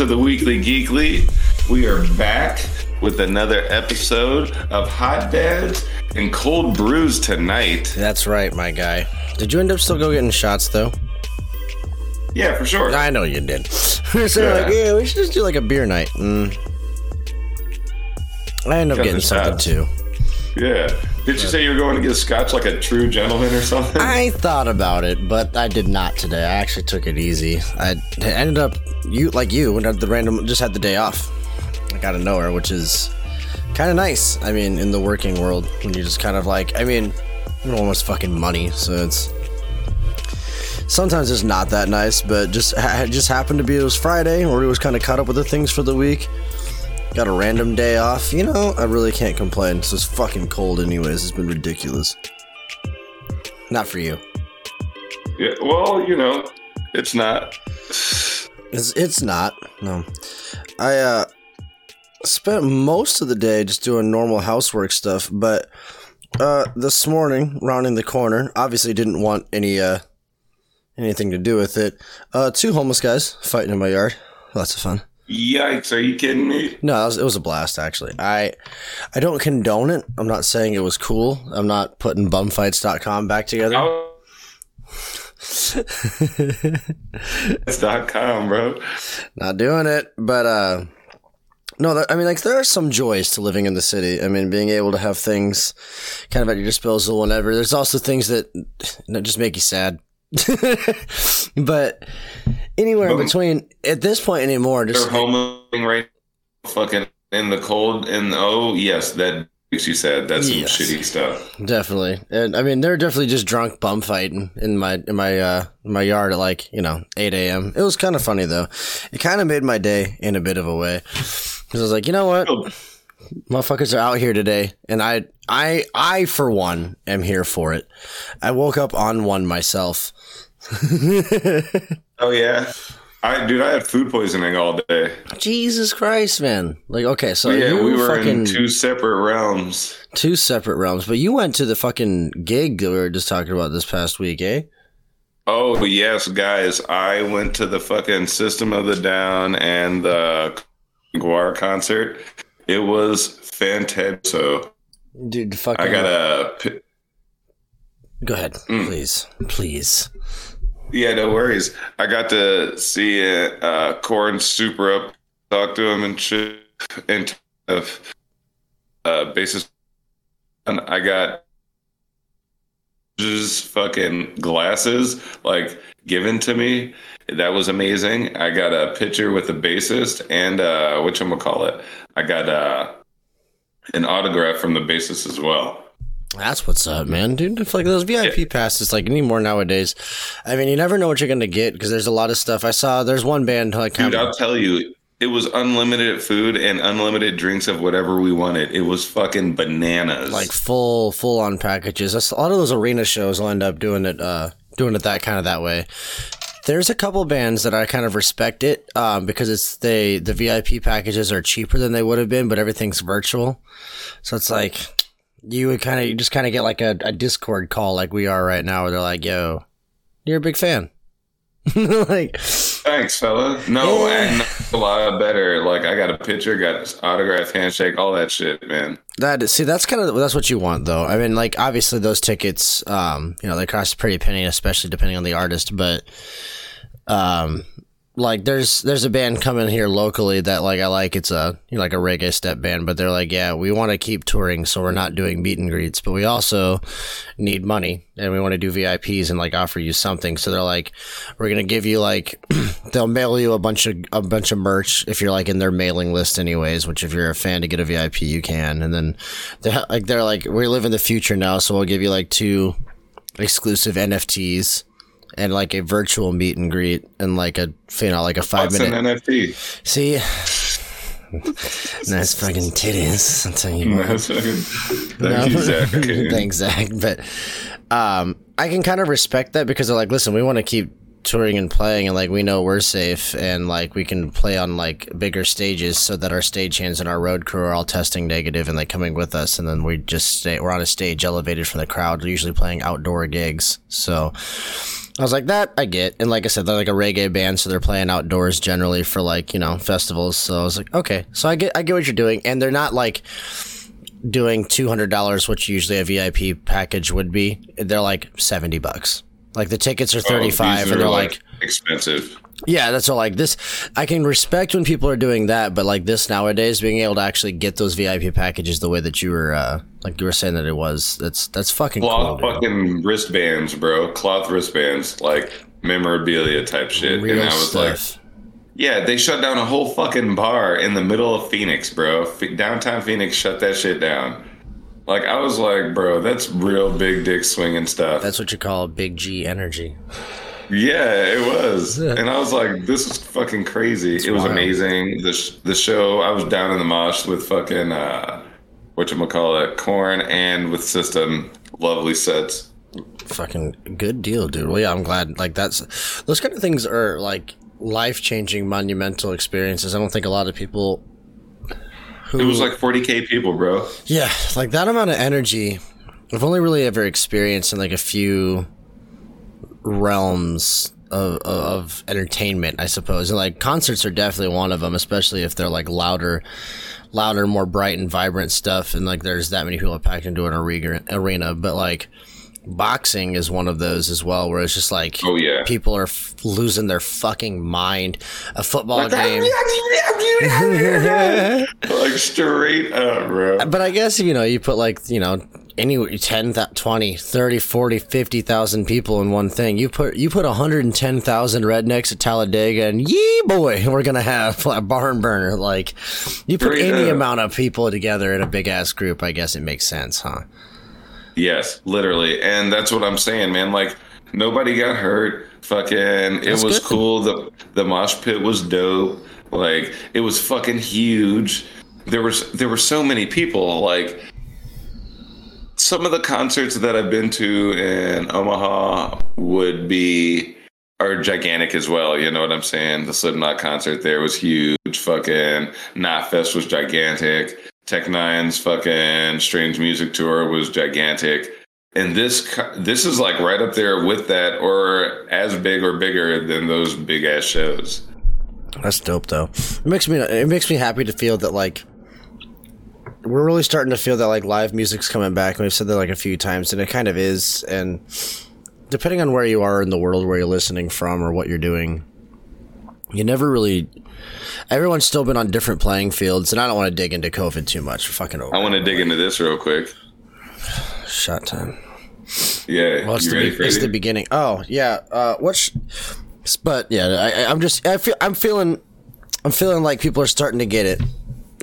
To the Weekly Geekly. We are back with another episode of Hot Dads and Cold Brews tonight. That's right, my guy. Did you end up still go getting shots though? Yeah, for sure. I know you did. so yeah. like, yeah, we should just do like a beer night. Mm. I end up Got getting something shots. too. Yeah. Did you say you were going to get scotch like a true gentleman or something? I thought about it, but I did not today. I actually took it easy. I ended up you like you when the random just had the day off, like out of nowhere, which is kind of nice. I mean, in the working world, when you just kind of like, I mean, you almost fucking money, so it's sometimes it's not that nice. But just it just happened to be it was Friday, or we was kind of caught up with the things for the week. Got a random day off. You know, I really can't complain. It's just fucking cold, anyways. It's been ridiculous. Not for you. yeah, well, you know, it's not. It's it's not. No. I uh spent most of the day just doing normal housework stuff, but uh this morning, rounding the corner, obviously didn't want any uh anything to do with it. Uh two homeless guys fighting in my yard. Lots of fun. Yikes, are you kidding me? No, it was, it was a blast actually. I I don't condone it. I'm not saying it was cool. I'm not putting bumfights.com back together. Oh. It's dot com, bro. not doing it but uh no i mean like there are some joys to living in the city. I mean being able to have things kind of at your disposal whenever. There's also things that, just make you sad. But anywhere in between at this point anymore They're just homing right fucking in the cold and oh yes, that you said that's some Yes. shitty stuff. definitely. And i mean they're definitely just drunk bum fighting in my in my uh my yard at like you know 8 a.m it was kind of funny though. It kind of made my day in a bit of a way. Because i was like you know what? Motherfuckers are out here today and i i i for one am here for it. I woke up on one myself. Oh yeah. I dude, I had food poisoning all day. jesus christ man like okay so yeah, you we were in two separate realms. two separate realms but you went to the fucking gig that we were just talking about this past week eh Oh yes, guys! I went to the fucking System of the Down and the Guar concert. It was fantastic. So dude fucking I got a go ahead Mm. please please yeah, no worries. I got to see uh, Korn Super up, talk to him and shit, and of uh, basis. And I got just fucking glasses like given to me. That was amazing. I got a picture with the bassist and uh, which I'm gonna call it. I got uh, an autograph from the bassist as well. That's what's up, man, dude. If like those VIP passes, like anymore nowadays. I mean, you never know what you're gonna get because there's a lot of stuff. I saw there's one band like Dude, I'll tell you, it was unlimited food and unlimited drinks of whatever we wanted. It was fucking bananas. like full full on packages. That's, a lot of those arena shows will end up doing it, uh, doing it that kind of that way. There's a couple bands that I kind of respect it um, because it's they the VIP packages are cheaper than they would have been, but everything's virtual, so it's like you would kind of you just kind of get like a, a Discord call like we are right now, where they're like, "Yo, you're a big fan." like thanks, fella. No, Yeah. a lot better. Like I got a picture, got autograph, handshake, all that shit, man. That see, that's kind of that's what you want, though. I mean, like obviously those tickets, um, you know, they cost a pretty penny, especially depending on the artist. But, um, like there's there's a band coming here locally that like I like. It's a you know, like a reggae step band, but they're like, yeah, we want to keep touring, so we're not doing meet and greets, but we also need money and we want to do VIPs and like offer you something. So they're like, we're gonna give you like, they'll mail you a bunch of a bunch of merch if you're like in their mailing list, anyways. Which if you're a fan to get a VIP, you can. And then they're like, they're like, we live in the future now, so we'll give you like two exclusive NFTs. And like a virtual meet and greet, and like a you know like a five What's minute an NFT? See, nice fucking titties. I'll tell you. That's fucking- Thank you, Zach. Thanks, Zach. But um, I can kind of respect that because they're like, listen, we want to keep touring and playing, and like we know we're safe, and like we can play on like bigger stages, so that our stagehands and our road crew are all testing negative, and like coming with us, and then we just stay. We're on a stage elevated from the crowd, usually playing outdoor gigs. So I was like, that I get. And like I said, they're like a reggae band, so they're playing outdoors generally for like, you know, festivals. So I was like, okay. So I get I get what you're doing. And they're not like doing two hundred dollars, which usually a VIP package would be. They're like seventy bucks. Like the tickets are thirty five Oh, and they're like expensive. yeah, that's all. Like this, I can respect when people are doing that, but like this nowadays, being able to actually get those VIP packages the way that you were, uh, like you were saying that it was, that's that's fucking cool. Cloth dude. fucking wristbands, bro. Cloth wristbands, like memorabilia type shit. Real and I was like, stuff. yeah, they shut down a whole fucking bar in the middle of Phoenix, bro. F- downtown Phoenix shut that shit down. Like I was like, bro, that's real big dick swinging stuff. that's what you call big G energy. Yeah, it was, and I was like, "This is fucking crazy." it was wild. amazing. The sh- the show. I was down in the mosh with fucking uh, what you call it, Korn, and with system. Lovely sets. Fucking good deal, dude. Well, yeah, I'm glad. Like that's those kind of things are like life changing, monumental experiences. I don't think a lot of people. Who, It was like 40k people, bro. Yeah, like that amount of energy. I've only really ever experienced in like a few realms of, of, entertainment, I suppose. And like concerts are definitely one of them, especially if they're like louder, louder, more bright and vibrant stuff. And like there's that many people packed into an arena. But like boxing is one of those as well, where it's just like Oh yeah. people are f- losing their fucking mind. A football game. like straight up, bro. But I guess, you know, you put like, you know, any 10, th- 20, 30, 40, 50,000 people in one thing. You put you put 110,000 rednecks at Talladega and yee boy, we're going to have a barn burner. Like you put Straight any up. amount of people together in a big ass group, I guess it makes sense, huh? Yes, literally, and that's what I'm saying, man. Like nobody got hurt. Fucking, it That's was good. cool. The the mosh pit was dope. Like it was fucking huge. There was there were so many people. Like some of the concerts that I've been to in Omaha would be are gigantic as well. You know what I'm saying? The Slipknot concert there was huge. Fucking Knotfest was gigantic. Tech N9ne's fucking Strange Music Tour was gigantic. And this this is like right up there with that, or as big or bigger than those big ass shows. That's dope though. It makes me it makes me happy to feel that like we're really starting to feel that like live music's coming back. We've said that like a few times, and it kind of is. And depending on where you are in the world, where you're listening from, or what you're doing, you never really. Everyone's still been on different playing fields, and I don't want to dig into COVID too much. We're fucking over. I want to dig into this real quick. shot time. Yeah, Well, it's, the, ready, be- it's the beginning. Oh yeah. Uh, what's? But yeah, I, I- I'm just. I feel. I'm feeling. I'm feeling like people are starting to get it.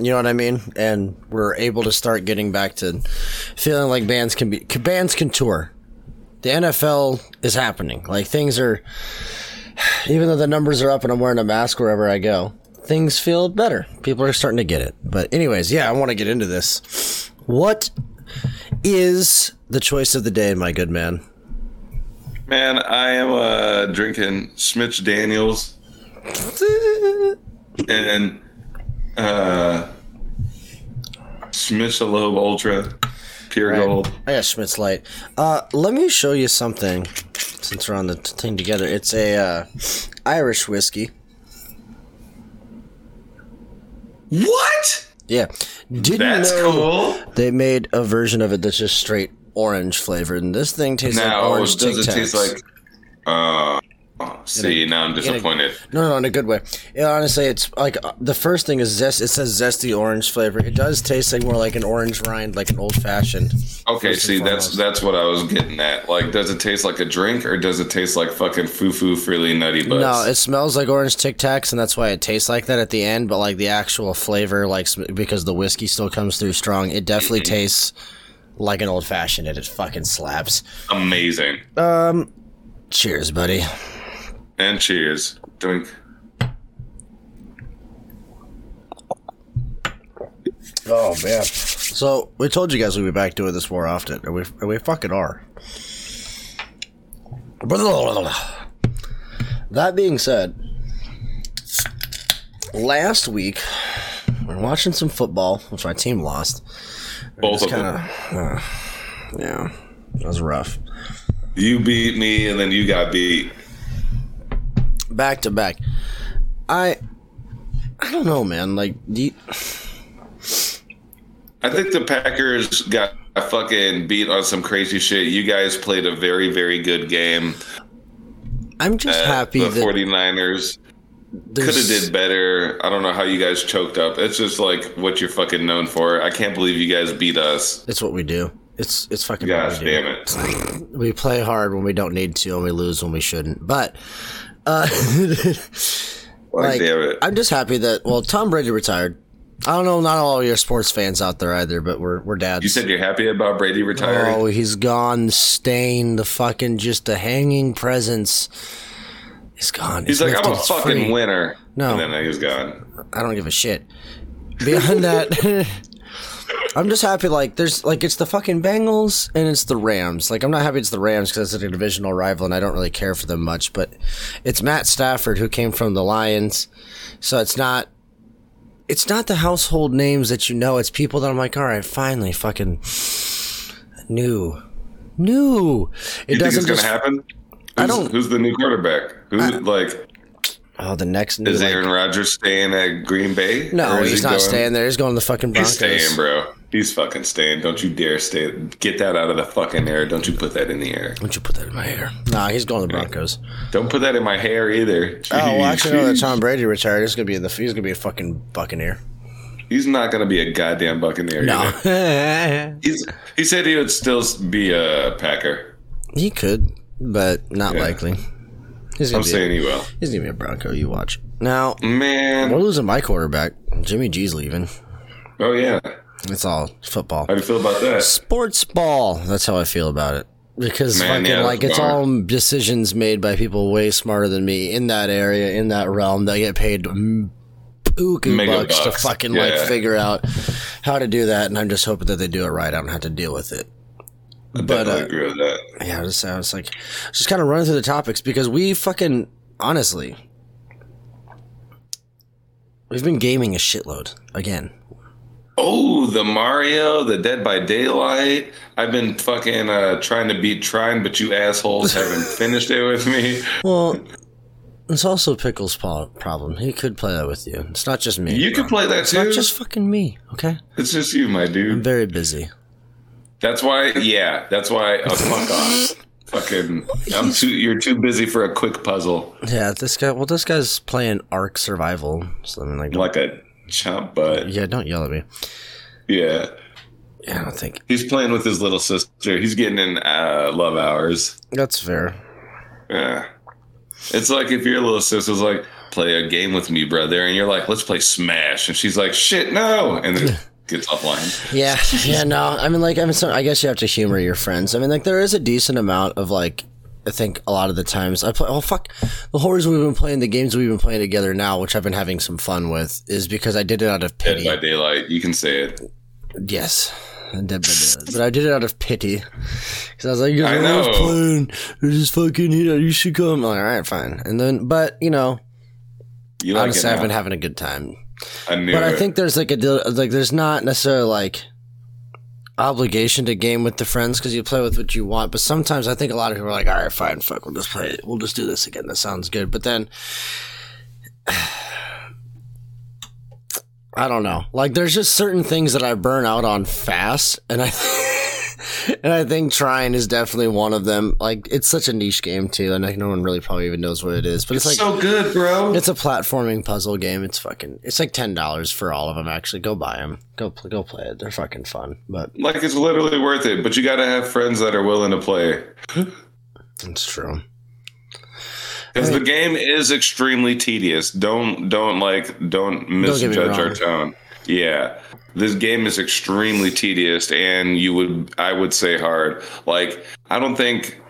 You know what I mean? And we're able to start getting back to feeling like bands can be bands can tour. The NFL is happening. Like things are. Even though the numbers are up and I'm wearing a mask wherever I go, things feel better. People are starting to get it. But anyways, yeah, I want to get into this. What is the choice of the day, my good man? Man, I am uh, drinking Smith Daniels and uh, Michelob Ultra Pure Right. Gold. I got Schmidt's Light. Uh, let me show you something. Since we're on the thing together, it's a uh, Irish whiskey. What? Yeah, didn't That's know cool. they made a version of it that's just straight orange flavored, and this thing tastes like Now, orange does Tic it taste like? Uh, oh, see, now I'm disappointed. No, no, no, in a good way. Yeah, honestly, it's like uh, the first thing is zest. It says zesty orange flavor. It does taste like more like an orange rind, like an old fashioned. Okay, see, that's that's what I was getting at. Like, does it taste like a drink or does it taste like fucking foo foo freely nutty butts? No, it smells like orange Tic Tacs, and that's why it tastes like that at the end. But like the actual flavor, like because the whiskey still comes through strong, it definitely Mm-hmm. tastes like an old fashioned. It, it fucking slaps. amazing. Um, Cheers, buddy. And cheers. Drink. Oh man. So we told you guys we'd be back doing this more often, and we and we fucking are. That being said, last week we're watching some football, which my team lost. Both of Kind them. of, uh, yeah, that was rough. You beat me, and then you got beat. Back to back. I I don't know, man. Like, do you, I think the Packers got a fucking beat on some crazy shit. You guys played a very, very good game. I'm just happy the that 49ers could have did better. I don't know how you guys choked up. It's just like what you're fucking known for. I can't believe you guys beat us. It's what we do. It's it's fucking Gosh what we do. damn it. We play hard when we don't need to, and we lose when we shouldn't. But uh, Like, like, damn it. I'm just happy that well, Tom Brady retired. I don't know, not all your sports fans out there either, but we're we're dads. You said you're happy about Brady retiring? Oh, he's gone, stained, the fucking just a hanging presence. He's gone. He's like, I'm a fucking free. winner. No. And then he's gone. I don't give a shit. Beyond that, I'm just happy. Like, there's like it's the fucking Bengals and it's the Rams. Like, I'm not happy it's the Rams because it's a divisional rival and I don't really care for them much. But it's Matt Stafford who came from the Lions, so it's not. It's not the household names that you know. It's people that I'm like, all right, finally, fucking new, new. It You think doesn't it's gonna just. happen? I Who's, don't- Who's the new quarterback? Who's like? Oh, the next new. Is like- Aaron Rodgers staying at Green Bay? no, he's he not going- staying there. He's going to the fucking Broncos. He's staying, bro. He's fucking staying. Don't you dare stay. Get that out of the fucking air. Don't you put that in the air. Don't you put that in my hair? Nah, he's going to the Broncos. Don't put that in my hair either. Oh, well, actually, no. That Tom Brady retired. He's gonna be the. He's gonna be a fucking Buccaneer. He's not gonna be a goddamn Buccaneer. No. He's, he said he would still be a Packer. he could, but not Yeah. likely. He's I'm saying a, he will. he's gonna be a Bronco. You watch. Now Man. we're losing my quarterback. Jimmy G's leaving. Oh yeah. It's all football. How do you feel about that? Sports ball. That's how I feel about it. Because Man, fucking yeah, like it's bummer. all decisions made by people way smarter than me in that area, in that realm. That get paid buku Mega bucks, to bucks. fucking like figure out how to do that. And I'm just hoping that they do it right. I don't have to deal with it. I But, uh, agree with that. Yeah, I was, I was like, just kind of running through the topics because we fucking honestly, we've been gaming a shitload again. Oh, the Mario, the Dead by Daylight. I've been fucking uh, trying to beat Trine, but you assholes haven't finished it with me. Well, it's also Pickle's problem. He could play that with you. It's not just me. You can play that It's too. not just fucking me. Okay, it's just you, my dude. I'm very busy. That's why. Yeah, that's why. Oh, fuck off. Fucking, I'm too. You're too busy for a quick puzzle, Yeah, this guy. Well, this guy's playing Ark Survival. So I mean, like, like a chump butt. yeah, don't yell at me. Yeah, Yeah, I don't think he's playing with his little sister. He's getting in uh, love hours. that's fair. Yeah, it's like if your little sister's like, "Play a game with me, brother," and you're like, "Let's play Smash," and she's like, "Shit, no," and then gets offline. Yeah, yeah, no. I mean, like, I mean, so I guess you have to humor your friends. I mean, like, there is a decent amount of like. I think a lot of the times I play. Oh fuck! The whole reason we've been playing the games we've been playing together now, which I've been having some fun with, is because I did it out of pity. Dead by Daylight. You can say it. Yes, I did, but, but I did it out of pity because I was like, I "I know. was playing. They're just fucking you know. You should come." Like, all right, fine. And then, but you know, You like honestly, I've been having a good time. I knew But I think there's like a deal, like there's not necessarily like obligation to game with the friends because you play with what you want. But sometimes I think a lot of people are like, all right, fine, fuck, we'll just play it. We'll just do this again. That sounds good. But then I don't know. Like there's just certain things that I burn out on fast, and I. And I think Trine is definitely one of them. Like it's such a niche game too, and like no one really probably even knows what it is. But it's, it's like so good, bro. it's a platforming puzzle game. It's fucking. It's like ten dollars for all of them. Actually, go buy them. Go go play it. They're fucking fun. But like it's literally worth it, but you got to have friends that are willing to play. That's true. Because the game is extremely tedious. Don't don't like don't misjudge our tone. Yeah. This game is extremely tedious and you would I would say hard. Like I don't think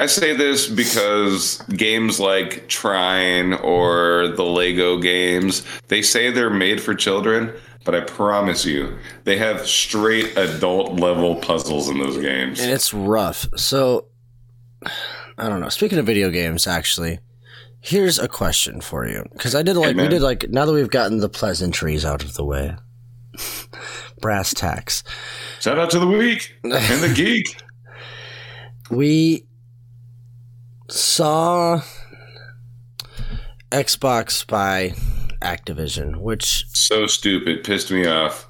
I say this because games like Trine or the Lego games, they say they're made for children, but I promise you, they have straight adult level puzzles in those games. And it's rough. So I don't know. Speaking of video games, actually, here's a question for you because I did like we did like now that we've gotten the pleasantries out of the way, brass tacks. Shout out to the week and the geek. We saw Xbox by Activision, which So stupid, pissed me off.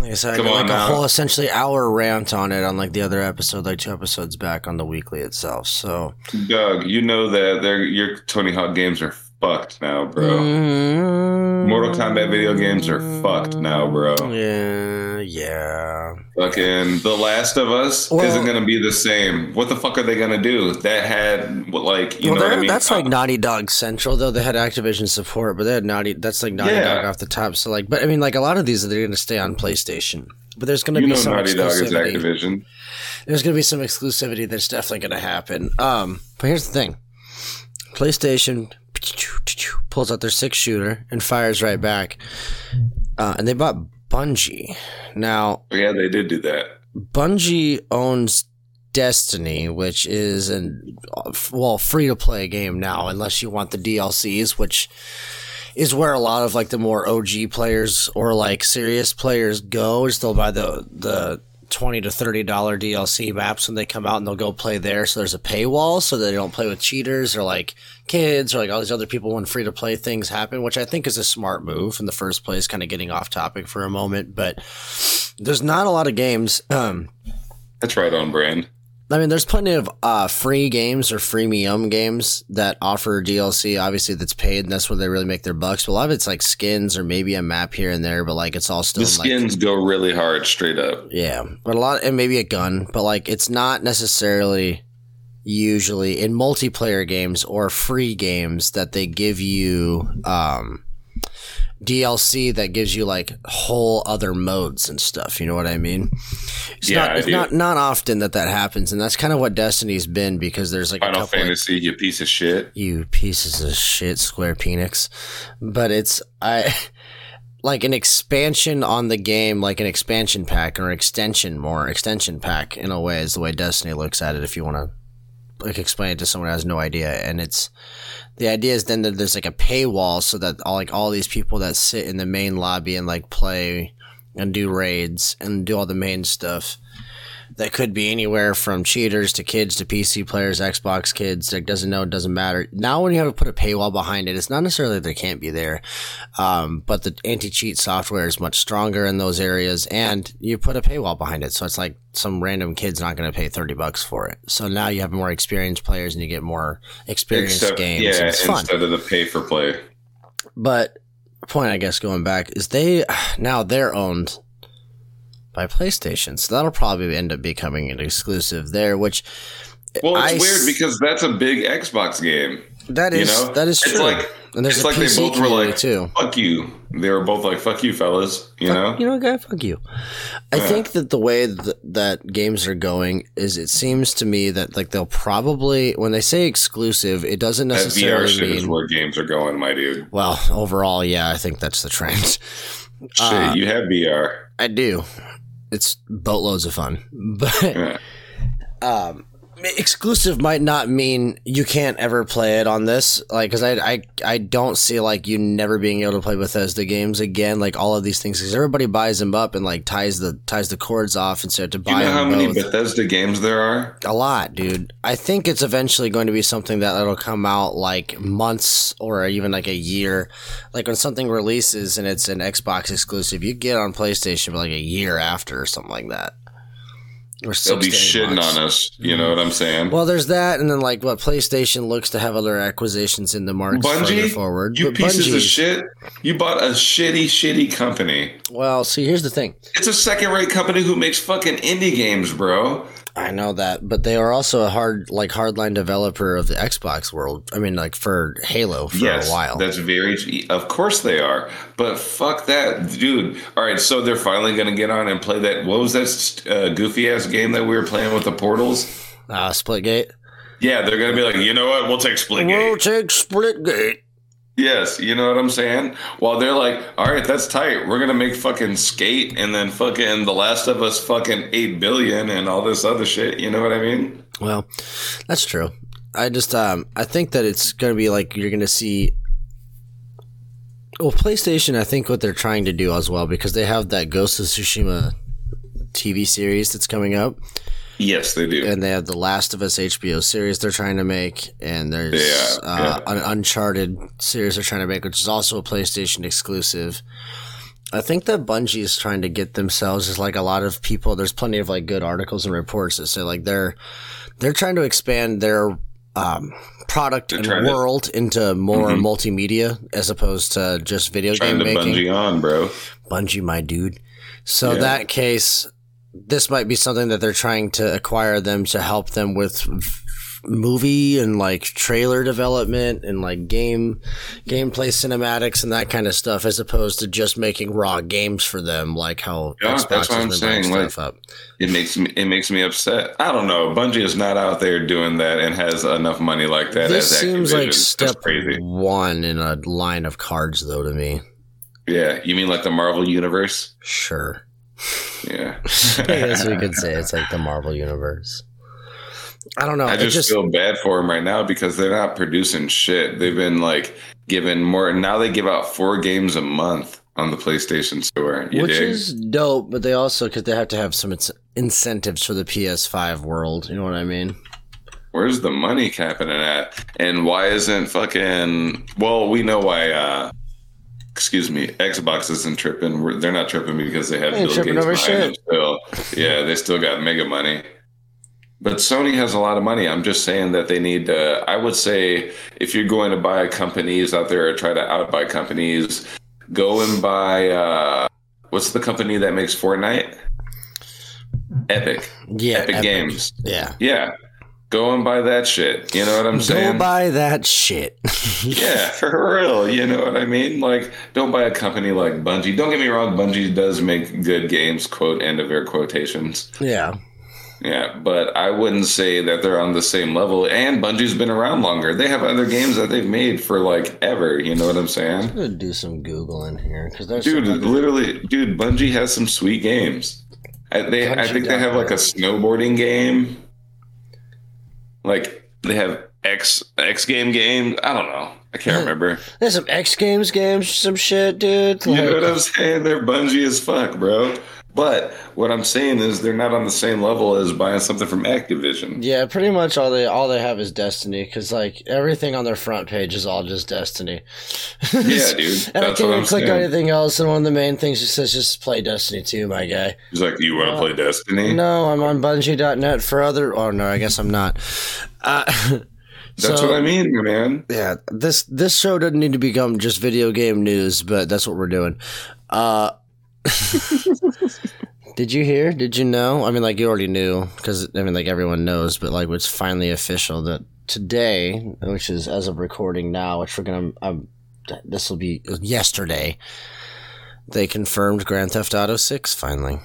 like I said, I Come on like a now. whole essentially hour rant on it on like the other episode, like two episodes back on the weekly itself. So Doug, you know that they're, your Tony Hawk games are fucked now, bro. Mm, Mortal Kombat video games are fucked now, bro. Yeah, yeah. Fucking The Last of Us Well- isn't gonna be the same. What the fuck are they gonna do? That had like you well, know what I mean? that's like Naughty Dog Central, though. They had Activision support, but they had Naughty. That's like Naughty Yeah. Dog off the top. So like, but I mean, like a lot of these, they're going to stay on PlayStation. But there's going to you be know some Naughty Dog is exclusivity. Activision. There's going to be some exclusivity that's definitely going to happen. Um, but here's the thing: PlayStation pulls out their six shooter and fires right back, uh, and they bought Bungie. Now, Yeah, they did do that. Bungie owns Destiny, which is an well free to play game now, unless you want the DLCs, which is where a lot of like the more OG players or like serious players go. Is they'll buy the the twenty to thirty dollar DLC maps when they come out, and they'll go play there. So there's a paywall, so they don't play with cheaters or like kids or like all these other people when free to play things happen, which I think is a smart move in the first place. Kind of getting off topic for a moment, but there's not a lot of games. Um, That's right on brand. I mean, there's plenty of uh, free games or freemium games that offer DLC. Obviously, that's paid, and that's where they really make their bucks. But a lot of it's like skins or maybe a map here and there, but like it's all still The in, like skins go really hard straight up. yeah, but a lot and maybe a gun, but like it's not necessarily usually in multiplayer games or free games that they give you um DLC that gives you like whole other modes and stuff. You know what I mean? It's Yeah, not it's not not often that that happens, and that's kind of what Destiny's been because there's like a Final couple like, Fantasy, you piece of shit. you pieces of shit, Square Penix. But it's I like an expansion on the game, like an expansion pack or extension, more extension pack in a way is the way Destiny looks at it. If you want to like explain it to someone who has no idea, and it's the idea is then that there's like a paywall so that all like all these people that sit in the main lobby and like play and do raids and do all the main stuff that could be anywhere from cheaters to kids to PC players, Xbox kids. Like doesn't know, it doesn't matter. Now when you have to put a paywall behind it, it's not necessarily that they can't be there, um, but the anti-cheat software is much stronger in those areas, and you put a paywall behind it, so it's like some random kid's not going to pay thirty bucks for it. So now you have more experienced players, and you get more experienced Except, games. yeah, it's fun. instead of the pay for play. But point, I guess, going back is they now they're owned by PlayStation, so that'll probably end up becoming an exclusive there. Which Well, it's I weird because that's a big Xbox game. That is you know? that is it's true. like and there's it's like they both were like, too. "Fuck you." They were both like, "Fuck you, fellas." You know, You know, what guy, fuck you. I Yeah. think that the way th- that games are going is, it seems to me that like they'll probably when they say exclusive, it doesn't necessarily that VR shit is mean. where games are going, my dude. Well, overall, yeah, I think that's the trend. Shit, Uh, you have VR. I do. It's boatloads of fun, but um, exclusive might not mean you can't ever play it on this. Like, because I, I I don't see like you never being able to play Bethesda games again. Like all of these things, because everybody buys them up and like ties the ties the cords off and start to buy you know how them many both. Bethesda games there are? A lot, dude. I think it's eventually going to be something that it'll come out like months or even like a year. Like when something releases and it's an Xbox exclusive, you get on PlayStation like a year after or something like that. Or They'll be six to eight shitting months. on us. You mm-hmm. know what I'm saying? Well, there's that, and then like what PlayStation looks to have other acquisitions in the market Bungie, forward. you But pieces Bungie- of shit. You bought a shitty, shitty company. Well, see, here's the thing. It's a second-rate company who makes fucking indie games, bro. I know that, but they are also a hard, like, hardline developer of the Xbox world. I mean, like for Halo for yes, a while. that's very. Of course they are, but fuck that, dude. All right, so they're finally gonna get on and play that. What was that uh, goofy ass game that we were playing with the portals? Uh, Splitgate. Yeah, they're gonna be like, you know what? We'll take Splitgate. We'll take Splitgate. Yes, you know what I'm saying? While they're like, all right, that's tight. We're gonna make fucking skate and then fucking The Last of Us fucking eight billion and all this other shit. You know what I mean? Well, that's true. I just, um, I think that it's going to be like you're going to see. Well, PlayStation, I think what they're trying to do as well, because they have that Ghost of Tsushima TV series that's coming up. Yes, they do. and they have the Last of Us HBO series they're trying to make, and there's Yeah, uh, an Uncharted series they're trying to make, which is also a PlayStation exclusive. I think that Bungie is trying to get themselves as like a lot of people. There's plenty of like good articles and reports that say like they're they're trying to expand their um, product and trying to- world into more Mhm. multimedia as opposed to just video Trying game to making. bungee on, bro. Bungie, my dude. So Yeah. that case, this might be something that they're trying to acquire them to help them with movie and like trailer development and like game gameplay cinematics and that kind of stuff, as opposed to just making raw games for them, like how Yeah, Xbox that's what I'm saying, like- stuff up. It makes me it makes me upset. I don't know. Bungie is not out there doing that and has enough money like that. This seems Activision. like step one in a line of cards, though, to me. Yeah, you mean like the Marvel universe? Sure. Yeah. I guess we could say it's like the Marvel universe. I don't know. I just, just feel bad for them right now because they're not producing shit. They've been like given more. Now they give out four games a month on the PlayStation Store. You Which dig? is dope, but they also because they have to have some incentives for the PS5 world. You know what I mean? Where's the money happening at? And why isn't fucking? Well, we know why. uh Excuse me, Xbox isn't tripping. We're, they're not tripping because they have They Bill Gates over shit. still. Yeah, they still got mega money. But Sony has a lot of money. I'm just saying that they need to. I would say if you're going to buy companies out there or try to outbuy companies, go and buy. uh What's the company that makes Fortnite? Epic. Yeah, Epic, Epic. Games. Yeah, Yeah. Go and buy that shit. You know what I'm saying? go buy that shit. Yeah, for real. You know what I mean? Like, don't buy a company like Bungie. Don't get me wrong, Bungie does make good games, quote, end of air quotations. yeah, Yeah, but I wouldn't say that they're on the same level. And Bungie's been around longer. They have other games that they've made for like ever. You know what I'm saying? I'm gonna do some googling here because Dude, literally, dude, Bungie has some sweet games. I, they, I think they have like a snowboarding game. Like they have X X game game. I don't know. I can't remember. there's some X Games games, some shit, dude. You know Like- what I'm saying? They're Bungie as fuck, bro. But what I'm saying is they're not on the same level as buying something from Activision. yeah, pretty much all they all they have is Destiny because like everything on their front page is all just Destiny. Yeah, dude. And I can't what even click on anything else. And one of the main things it says just play Destiny 2, my guy. He's like, "You want to play Destiny?" No, I'm on Bungie.net for other. Oh no, I guess I'm not. Uh, That's so- what I mean, man. Yeah, this this show doesn't need to become just video game news, but that's what we're doing. Uh, did you hear? Did you know? I mean, like you already knew because I mean, like everyone knows, but like it's finally official that today, which is as of recording now, which we're gonna, um, this will be yesterday. They confirmed Grand Theft Auto Six finally.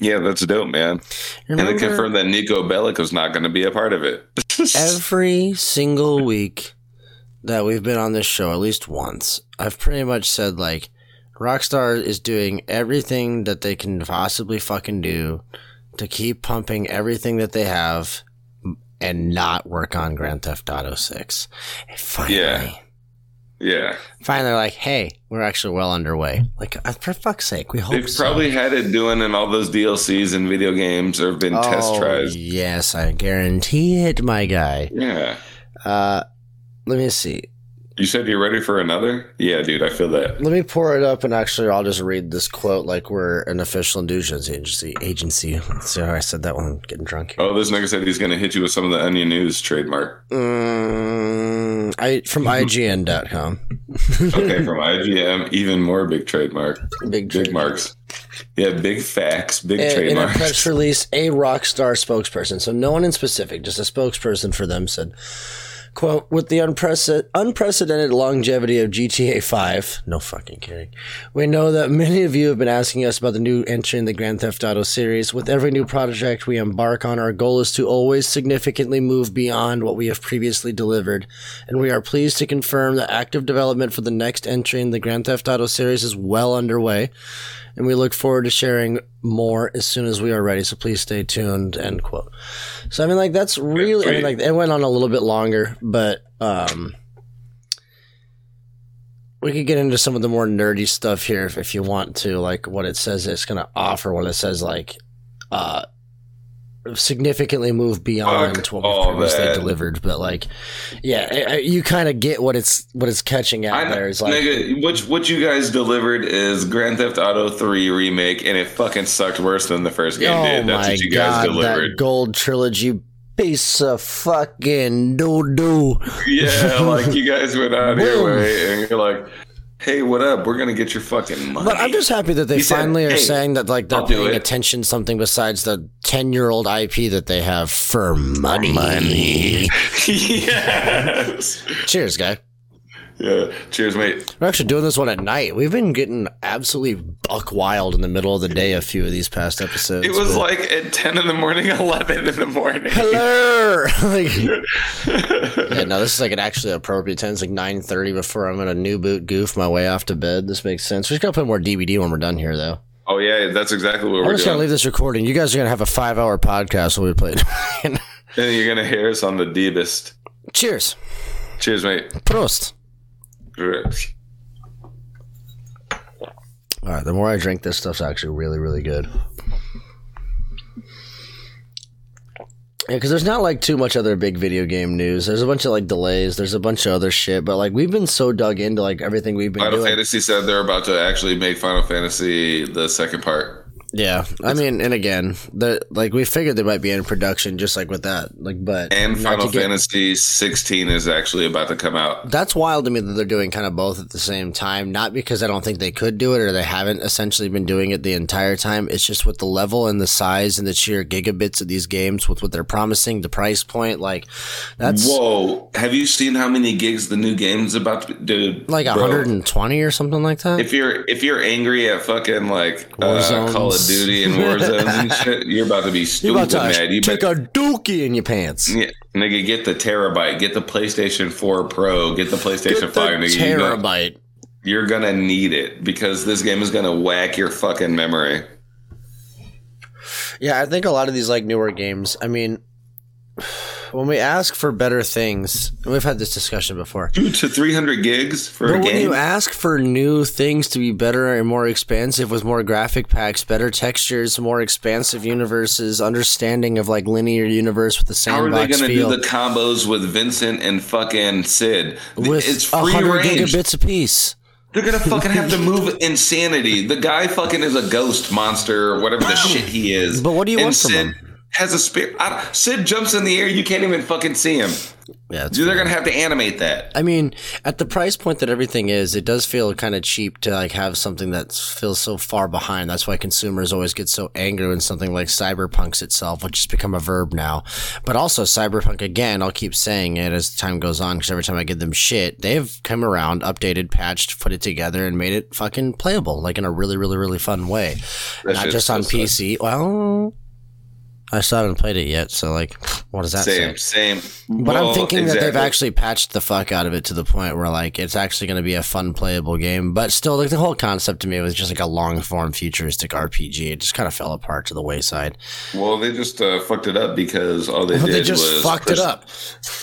Yeah, that's dope, man. And they confirmed that Niko Bellic was not going to be a part of it. every single week that we've been on this show, at least once, I've pretty much said like Rockstar is doing everything that they can possibly fucking do to keep pumping everything that they have and not work on Grand Theft Auto 6. And finally, Yeah. yeah, finally like, hey, we're actually well underway. Like, uh, for fuck's sake, we hope they've so. probably had it doing in all those DLCs and video games or been test Oh, tries. Yes, I guarantee it, my guy. Yeah. Uh, let me see. You said you're ready for another? Yeah, dude, I feel that. Let me pour it up, and actually, I'll just read this quote like we're an official news agency. Agency. See how I said that I'm getting drunk. Oh, this nigga said he's going to hit you with some of the Onion News trademark. Mm, I from IGN.com. Okay, from IGM, even more big trademark. Big, Big trade- marks. Yeah, big facts, big In, in a trademarks. press release, a Rockstar spokesperson, so no one in specific, just a spokesperson for them, said, "quote With the unprecedented, unprecedented longevity of GTA 5, no fucking kidding. We know that many of you have been asking us about the new entry in the Grand Theft Auto series. With every new project we embark on, our goal is to always significantly move beyond what we have previously delivered, and we are pleased to confirm that active development for the next entry in the Grand Theft Auto series is well underway." And we look forward to sharing more as soon as we are ready. So please stay tuned. End quote. So I mean, like that's really. I mean, like it went on a little bit longer, but um, we could get into some of the more nerdy stuff here if, if you want to, like what it says it's going to offer. What it says, like uh, significantly moved beyond Fuck what we all previously that. delivered. But like, yeah, you kind of get what it's what it's catching out I there. Is like, nigga, what what you guys delivered is Grand Theft Auto 3 remake, and it fucking sucked worse than the first game oh did. That's what you guys god, delivered. that gold trilogy piece of fucking doo doo. Yeah, like you guys went out of your way, and you're like, "Hey, what up? We're gonna get your fucking money." But I'm just happy that they He said, finally are "Hey, saying that like they're I'll paying attention to something besides the ten year old IP that they have for money. money. yes. Cheers, guy. Yeah. Cheers, mate. We're actually doing this one at night. We've been getting absolutely buck wild in the middle of the day. A few of these past episodes. It was but- like at 10 in the morning, 11 in the morning. Hello. like, yeah, no, this is like an actually appropriate time. It's like nine thirty before I'm gonna new boot goof my way off to bed. This makes sense. We just gotta put more DBD when we're done here, though. Oh, yeah, that's exactly what I'm we're just gonna leave this recording. You guys are gonna have a five hour podcast while we play. And you're going to hear us on the deepest. Cheers. Cheers, mate. Prost. All right, the more I drink, this stuff's actually really, really good. Yeah, because there's not like too much other big video game news. There's a bunch of like delays. There's a bunch of other shit, but like we've been so dug into like everything we've been Final doing. Fantasy said they're about to actually make Final Fantasy the second part. Yeah, I mean, and again, the like we figured they might be in production, just like with that. Like, but And Final to get- Fantasy 16 is actually about to come out. That's wild to me that they're doing kind of both at the same time. Not because I don't think they could do it or they haven't essentially been doing it the entire time. It's just with the level and the size and the sheer gigabits of these games, with what they're promising, the price point. Like, that's Whoa. Have you seen how many gigs the new game's about to do? like Bro, 120 or something like that. If you're if you're angry at fucking like War uh. Call of Duty and war zones and shit, you're about to be stupid mad. You take bet- a dookie in your pants. yeah, nigga, get the terabyte, get the PlayStation 4 Pro, get the PlayStation Get the 5. Nigga, you're terabyte. you're gonna need it because this game is gonna whack your fucking memory. Yeah, I think a lot of these like newer games. I mean, when we ask for better things, and we've had this discussion before. Two to 300 gigs for But a game. when you ask for new things to be better and more expansive with more graphic packs, better textures, more expansive universes, understanding of like linear universe with the same. how are they sandbox gonna do the combos with Vincent and fucking Cid? with it's hundred range. gigabits apiece. They're gonna fucking have to move insanity. The guy fucking is a ghost monster or whatever the shit he is. But what do you and want from Cid him? Has a spirit. I, Cid jumps in the air. You can't even fucking see him. Yeah, Dude, they're gonna have to animate that. I mean, at the price point that everything is, it does feel kind of cheap to like have something that feels so far behind. That's why consumers always get so angry when something like Cyberpunk's itself, which has become a verb now. But also Cyberpunk again, I'll keep saying it as time goes on because every time I give them shit, they've come around, updated, patched, put it together, and made it fucking playable, like in a really, really, really fun way. That Not just on sick. PC. Well. I still haven't played it yet, so like, what does that say? Same, same. But Well, I'm thinking that they've actually patched the fuck out of it to the point where like it's actually going to be a fun playable game. But still, like the whole concept to me was just like a long form futuristic RPG. It just kind of fell apart to the wayside. Well, they just uh, fucked it up because all they But did they just was fucked it up.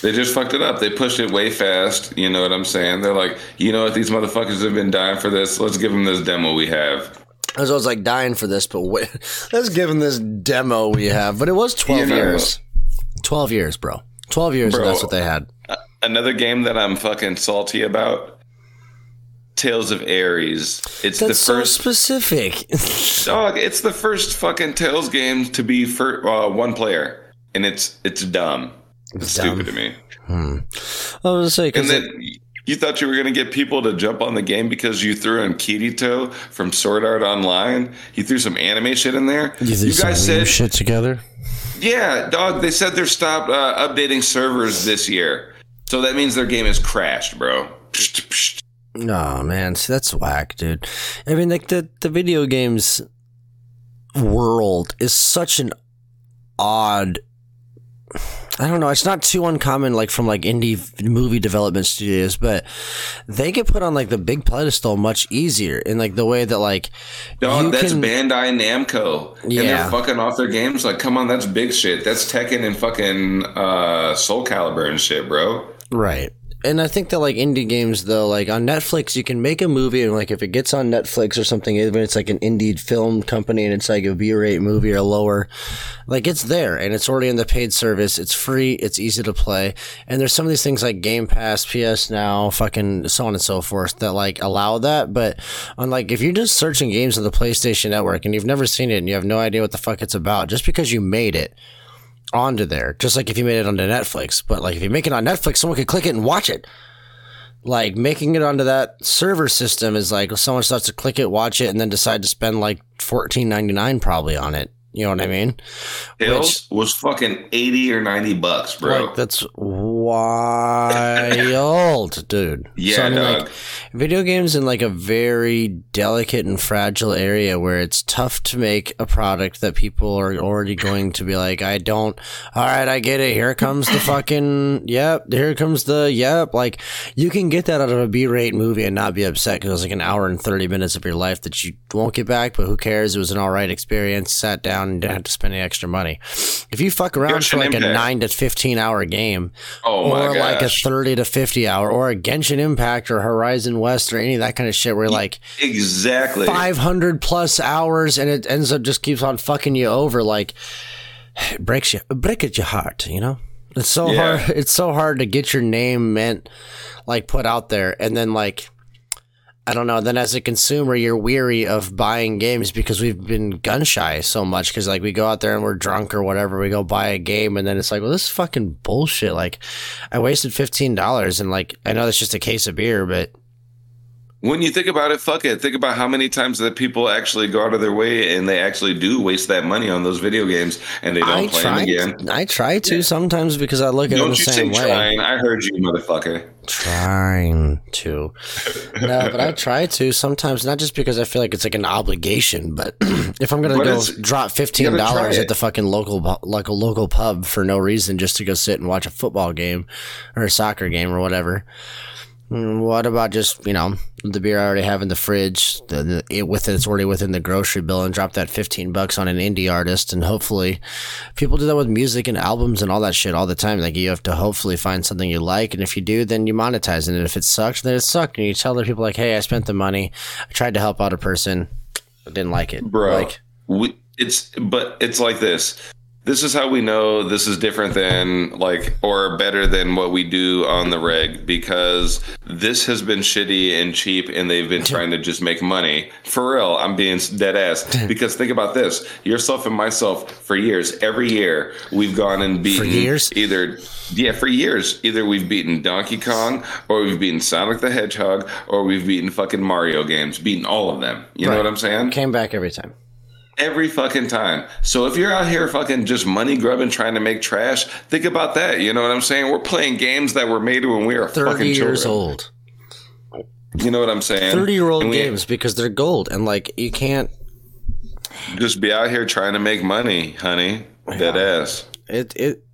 They just fucked it up. They pushed it way fast. You know what I'm saying? They're like, you know what? These motherfuckers have been dying for this. Let's give them this demo we have. I was always like dying for this, but wait, let's give them this demo we have. But it was 12 You know. years. 12 years, bro. 12 years, Bro. that's what they had. Another game that I'm fucking salty about. Tales of Arise. It's That's the so first specific. dog. It's the first fucking Tales game to be for uh, one player, and it's it's dumb. It's Dumb. stupid to me. I was going to say, And because then you thought you were gonna get people to jump on the game because you threw in Kirito from Sword Art Online. You threw some anime shit in there. you, some guys said, shit together. yeah, dog. They said they're stopped uh, updating servers this year, so that means their game is crashed, bro. No, man, see, that's whack, dude. I mean, like the the video games world is such an odd. I don't know. It's not too uncommon, like from like indie movie development studios, but they get put on like the big pedestal much easier in like the way that like Dog, that's can- Bandai Namco. And they're fucking off their games. Like, come on, that's big shit. That's Tekken and fucking uh, Soul Calibur and shit, bro. Right. And I think that like indie games though, like on Netflix, you can make a movie and like if it gets on Netflix or something, even it's like an indie film company and it's like a B-rate movie or lower, like it's there and it's already in the paid service. It's free. It's easy to play. And there's some of these things like Game Pass, PS Now, fucking so on and so forth that like allow that. But on like if you're just searching games on the PlayStation Network and you've never seen it and you have no idea what the fuck it's about, just because you made it onto there, just like if you made it onto Netflix. But like if you make it on Netflix, someone could click it and watch it. Like making it onto that server system is like someone starts to click it, watch it, and then decide to spend like fourteen ninety nine probably on it. You know what I mean? Tales was fucking eighty or ninety bucks, bro. Like that's wild, dude. Yeah, so, I mean, like, video games in like a very delicate and fragile area where it's tough to make a product that people are already going to be like, I don't. All right, I get it. Here comes the fucking yep. Here comes the yep. Like you can get that out of a B-rate movie and not be upset because it was like an hour and thirty minutes of your life that you won't get back. But who cares? It was an all right experience. Sat down and didn't have to spend any extra money. If you fuck around for like a nine to fifteen hour game, Oh or like a 30 to 50 hour or a Genshin Impact or Horizon West or any of that kind of shit where like exactly. 500 plus hours and it ends up just keeps on fucking you over like it breaks you break at your heart you know it's so Yeah. hard it's so hard to get your name meant like put out there and then like I don't know. Then, as a consumer, you're weary of buying games because we've been gun shy so much. Because like we go out there and we're drunk or whatever, we go buy a game, and then it's like, well, this is fucking bullshit. Like, I wasted fifteen dollars, and like I know that's just a case of beer, but When you think about it, fuck it. Think about how many times that people actually go out of their way and they actually do waste that money on those video games and they don't I play them again. I try to sometimes because I look at it Don't the same way. trying? I heard you, motherfucker. trying to. No, but I try to sometimes, not just because I feel like it's like an obligation, but if I'm gonna go drop $15 at the fucking local like a local pub for no reason just to go sit and watch a football game or a soccer game or whatever. Mm, What about just you know the beer I already have in the fridge, the, the, it with it's already within the grocery bill, and drop that fifteen bucks on an indie artist, and hopefully, people do that with music and albums and all that shit all the time. Like you have to hopefully find something you like, and if you do, then you monetize it. And if it sucks, then it sucked, and you tell the people like, "Hey, I spent the money, I tried to help out a person, but didn't like it, bro. Like, we, it's but it's like this. This is how we know this is different than like or better than what we do on the reg because this has been shitty and cheap and they've been trying to just make money. For real, I'm being dead ass because think about this. Yourself and myself for years, every year we've gone and beaten for years? either yeah, for years. Either we've beaten Donkey Kong or we've beaten Sonic the Hedgehog or we've beaten fucking Mario games, beaten all of them. You know what I'm saying? came back every time. Every fucking time. So if you're out here fucking just money grubbing trying to make trash, think about that. You know what I'm saying? We're playing games that were made when we were Thirty fucking years children. old. You know what I'm saying? Thirty year old games because they're gold, and like you can't. Just be out here trying to make money, honey. Dead ass. it it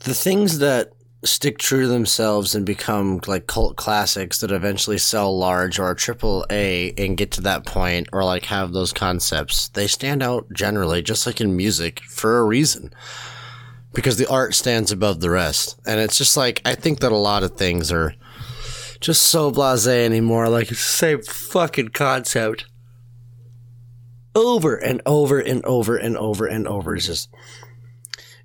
the things that stick true to themselves and become like cult classics that eventually sell large or triple A and get to that point or like have those concepts, they stand out generally, just like in music, for a reason. Because the art stands above the rest. And it's just like I think that a lot of things are just so blasé anymore. Like it's the same fucking concept. Over and over and over and over and over. It's just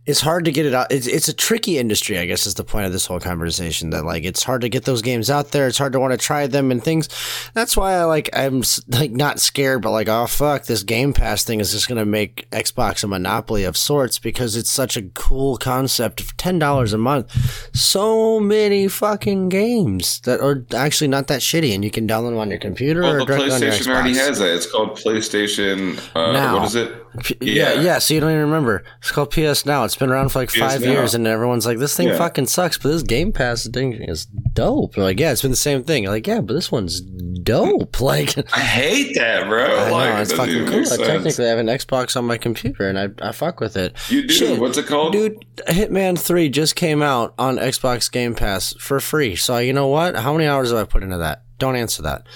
it's hard to get it out. It's, it's a tricky industry, I guess, is the point of this whole conversation. That like it's hard to get those games out there. It's hard to want to try them and things. That's why I like I'm like not scared, but like oh fuck, this Game Pass thing is just gonna make Xbox a monopoly of sorts because it's such a cool concept of ten dollars a month. So many fucking games that are actually not that shitty, and you can download them on your computer Well, or directly on your PlayStation already Xbox. has that. It's called PlayStation. Uh, Now. What is it? P- yeah. Yeah. yeah, So you don't even remember. It's called PS Now. It's been around for like PS five Now. years, and everyone's like, "This thing Yeah. fucking sucks," but this Game Pass thing is dope. Like, "Yeah, it's been the same thing." Like, "Yeah, but this one's dope." Like, I hate that, bro. I like, know it it's fucking cool. sense. technically I have an Xbox on my computer, and I I fuck with it. You do. Shit. What's it called? Dude, Hitman 3 just came out on Xbox Game Pass for free. So, you know what? How many hours have I put into that? Don't answer that.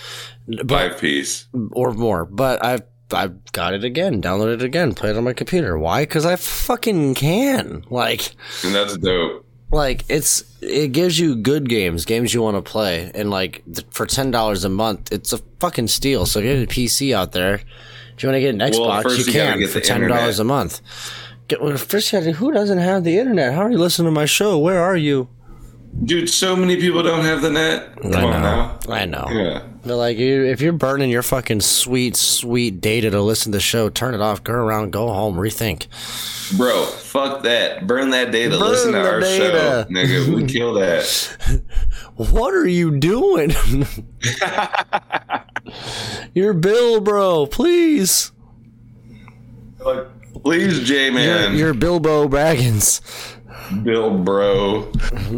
But, Five piece. or more. But I've I've got it again, downloaded it again, played it on my computer. Why? Because I fucking can. Like, And that's dope. like it's it gives you good games, games you want to play, and like th- for ten dollars a month, it's a fucking steal. So get a PC out there. If you want to get an Xbox, first you you can get for ten dollars a month. Get, well, first, you gotta- who doesn't have the internet? How are you listening to my show? Where are you? Dude, so many people don't have the net. Come I on know. now. I know. Yeah. But like, you, if you're burning your fucking sweet, sweet data to listen to the show, turn it off. Go around, go home, rethink. Bro, fuck that. Burn that data. Burn Listen to our data. show. Nigga, we kill that. What are you doing? your bill, bro. Please. Like, please, J You're, Man. you're Bilbo Baggins. Bill, bro.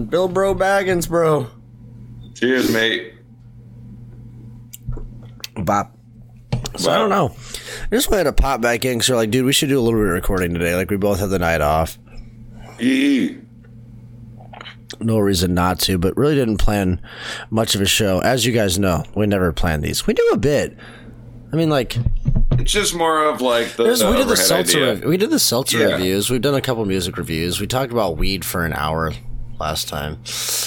Bill Bro Baggins, bro. Cheers, mate. Bop. So I don't know. I just wanted to pop back in because you're like, dude, we should do a little bit of recording today. Like we both have the night off. Yee. No reason not to, but really didn't plan much of a show. As you guys know, we never plan these. We do a bit. I mean, like It's just more of like the, the we did the seltzer. idea. We did the seltzer Yeah. reviews. We've done a couple music reviews. We talked about weed for an hour last time.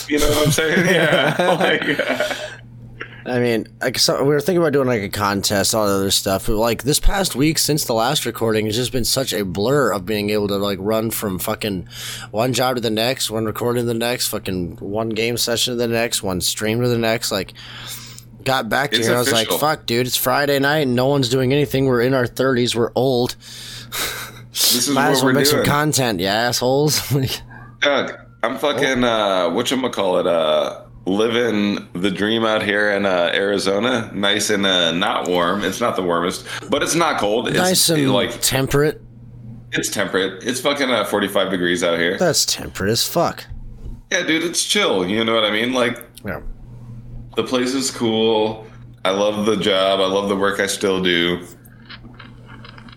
You know what I'm saying? Yeah. Like, uh, I mean, like so we were thinking about doing like a contest, all the other stuff. But like this past week since the last recording, it's just been such a blur of being able to like run from fucking one job to the next, one recording to the next, fucking one game session to the next, one stream to the next. Like, got back to It's here, I was like, "Fuck, dude, it's Friday night and no one's doing anything. We're in our thirties, we're old. this is Might as well we're make some content, you assholes." Doug, I'm fucking uh whatchamacallit, uh living the dream out here in uh, Arizona. Nice and uh, not warm. It's not the warmest, but it's not cold. It's nice and like temperate. it's temperate. It's fucking uh, 45 degrees out here. That's temperate as fuck. Yeah, dude, it's chill. You know what I mean? Like Yeah. The place is cool. I love the job. I love the work I still do.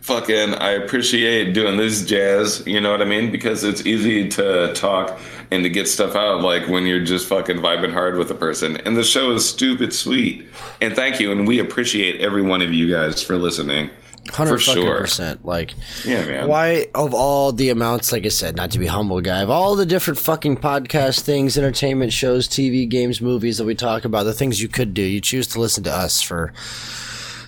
Fucking, I appreciate doing this jazz. You know what I mean? Because it's easy to talk and to get stuff out like when you're just fucking vibing hard with a person. And the show is stupid sweet. And thank you. And we appreciate every one of you guys for listening. Hundred fucking sure. percent. Like, Yeah, man. why of all the amounts, like I said, not to be humble, guy, of all the different fucking podcast things, entertainment shows, TV, games, movies that we talk about, the things you could do, you choose to listen to us for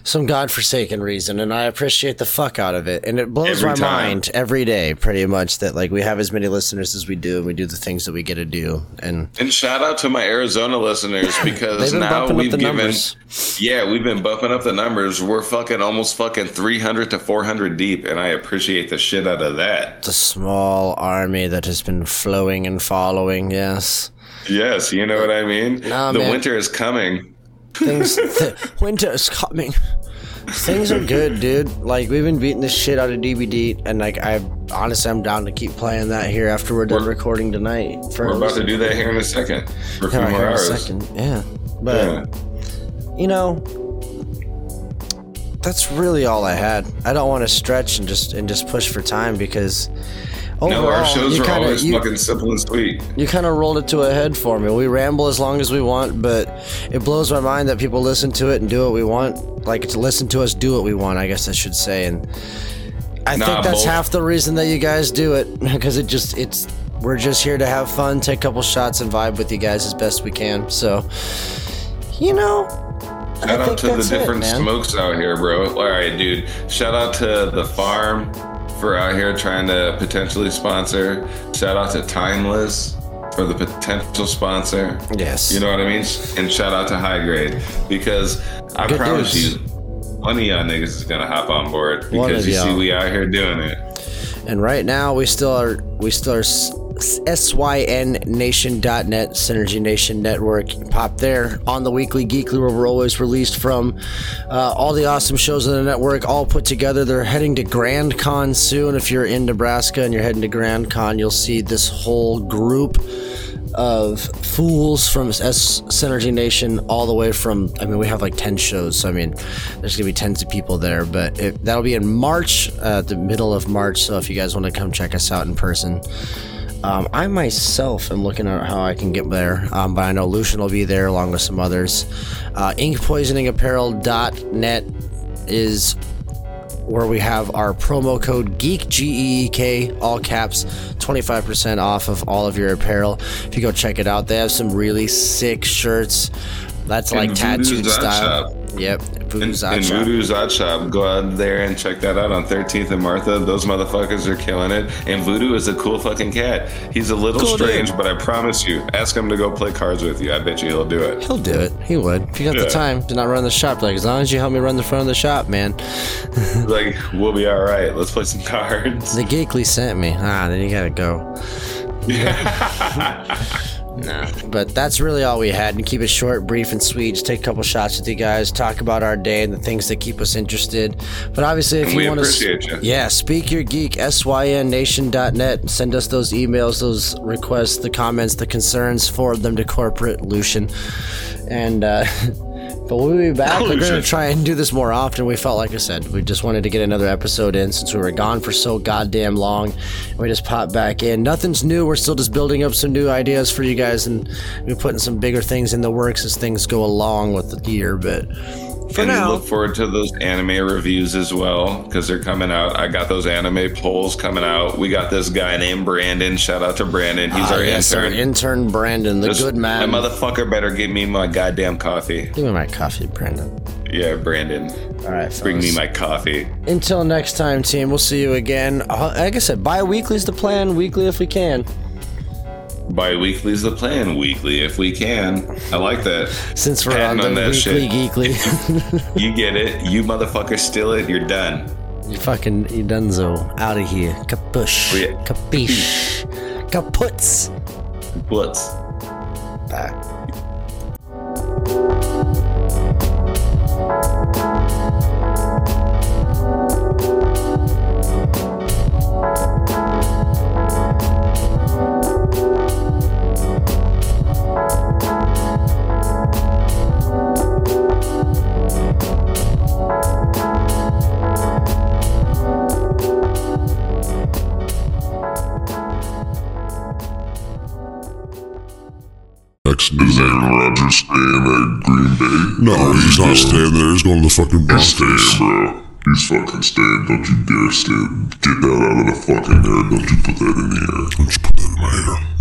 some godforsaken reason, and I appreciate the fuck out of it. And it blows Every my time. mind every day, pretty much, that like we have as many listeners as we do, and we do the things that we get to do, and And shout out to my Arizona listeners because now we've given numbers. Yeah, we've been bumping up the numbers. We're fucking almost fucking 300 to 400 deep, and I appreciate the shit out of that. The small army that has been flowing and following, yes. Yes, you know what I mean? Nah, the man. winter is coming. Things, th- winter is coming. Things are good, dude. Like we've been beating this shit out of DBD, and like I honestly, I'm down to keep playing that here after we're done We're- recording tonight. For We're about to do that here in a second for a few Yeah, more here in a hours. second. Yeah, but Yeah. you know, that's really all I had. I don't want to stretch and just and just push for time because overall, No, our shows are kinda- always you, fucking simple and sweet. you kind of rolled it to a head for me. We ramble as long as we want, but it blows my mind that people listen to it and do what we want. Like to listen to us do what we want, I guess I should say. And I Nah, think that's both. half the reason that you guys do it because it just it's we're just here to have fun, take a couple shots, and vibe with you guys as best we can. So, you know, Shout out to the it, different man. smokes out here, bro. All right, dude. Shout out to the farm for out here trying to potentially sponsor. Shout out to Timeless for the potential sponsor. Yes. You know what I mean? And shout out to High Grade because I Good promise dudes. you, one of y'all niggas is gonna hop on board because you see y'all. we out here doing it. And right now we still are we still are synnation.net Synergy Nation Network. Pop there on the weekly Geekly where we're always released from uh, all the awesome shows on the network all put together. They're heading to Grand Con soon. If you're in Nebraska and you're heading to Grand Con, you'll see this whole group of fools from S Synergy Nation all the way from I mean we have like 10 shows so I mean there's gonna be tens of people there but it, that'll be in March uh, the middle of March so if you guys want to come check us out in person. Um, I myself am looking at how I can get there um, but I know Lucian will be there along with some others. Uh, inkpoisoningapparel.net is where we have our promo code GEEK, G E E K, all caps, 25% off of all of your apparel. If you go check it out, they have some really sick shirts. That's like tattooed style. Yep. Voodoo's Odd in Shop. Voodoo's Odd Shop, go out there and check that out on 13th and Martha. Those motherfuckers are killing it. And Voodoo is a cool fucking cat. He's a little Cool dude. strange, but I promise you, ask him to go play cards with you. I bet you he'll do it. He'll do it. He would. If you got the time to not run the shop, like as long as you help me run the front of the shop, man. like, we'll be all right. Let's play some cards. The Geekly sent me. Ah, then you gotta go. Nah, but that's really all we had. And keep it short, brief, and sweet. Just take a couple shots with you guys, talk about our day and the things that keep us interested. But obviously, if you we want to, you. yeah, speak your geek, synnation.net. Send us those emails, those requests, the comments, the concerns, forward them to corporate Lucian. And, uh, but we'll be back. We're going to try and do this more often. We felt like I said, we just wanted to get another episode in since we were gone for so goddamn long. We just popped back in. Nothing's new. We're still just building up some new ideas for you guys, and we're putting some bigger things in the works as things go along with the year. But for and now, look forward to those anime reviews as well because they're coming out. I got those anime polls coming out. We got this guy named Brandon. Shout out to Brandon. He's Ah, our yes, our intern. intern Brandon, the This- good man. That motherfucker better give me my goddamn coffee. Give me my coffee, Brandon. Yeah, Brandon. All right, Bring me my coffee. Until next time, team. We'll see you again. Uh, Like I said, bi-weekly is the plan. Weekly if we can. Bi-weekly is the plan. Weekly if we can. I like that. Since we're Patting on the on that weekly shit. geekly. You get it. You motherfucker steal it. You're done. You fucking you donezo. Out of here. Kapush. Oh, yeah. Capiche. Kaputs. What's Bye. No, he's not staying there. He's going to the fucking He's Broncos. staying, bro. He's fucking staying. Don't you dare stand. Get that out of the fucking air. Don't you put that in the air. Don't you put that in my hair.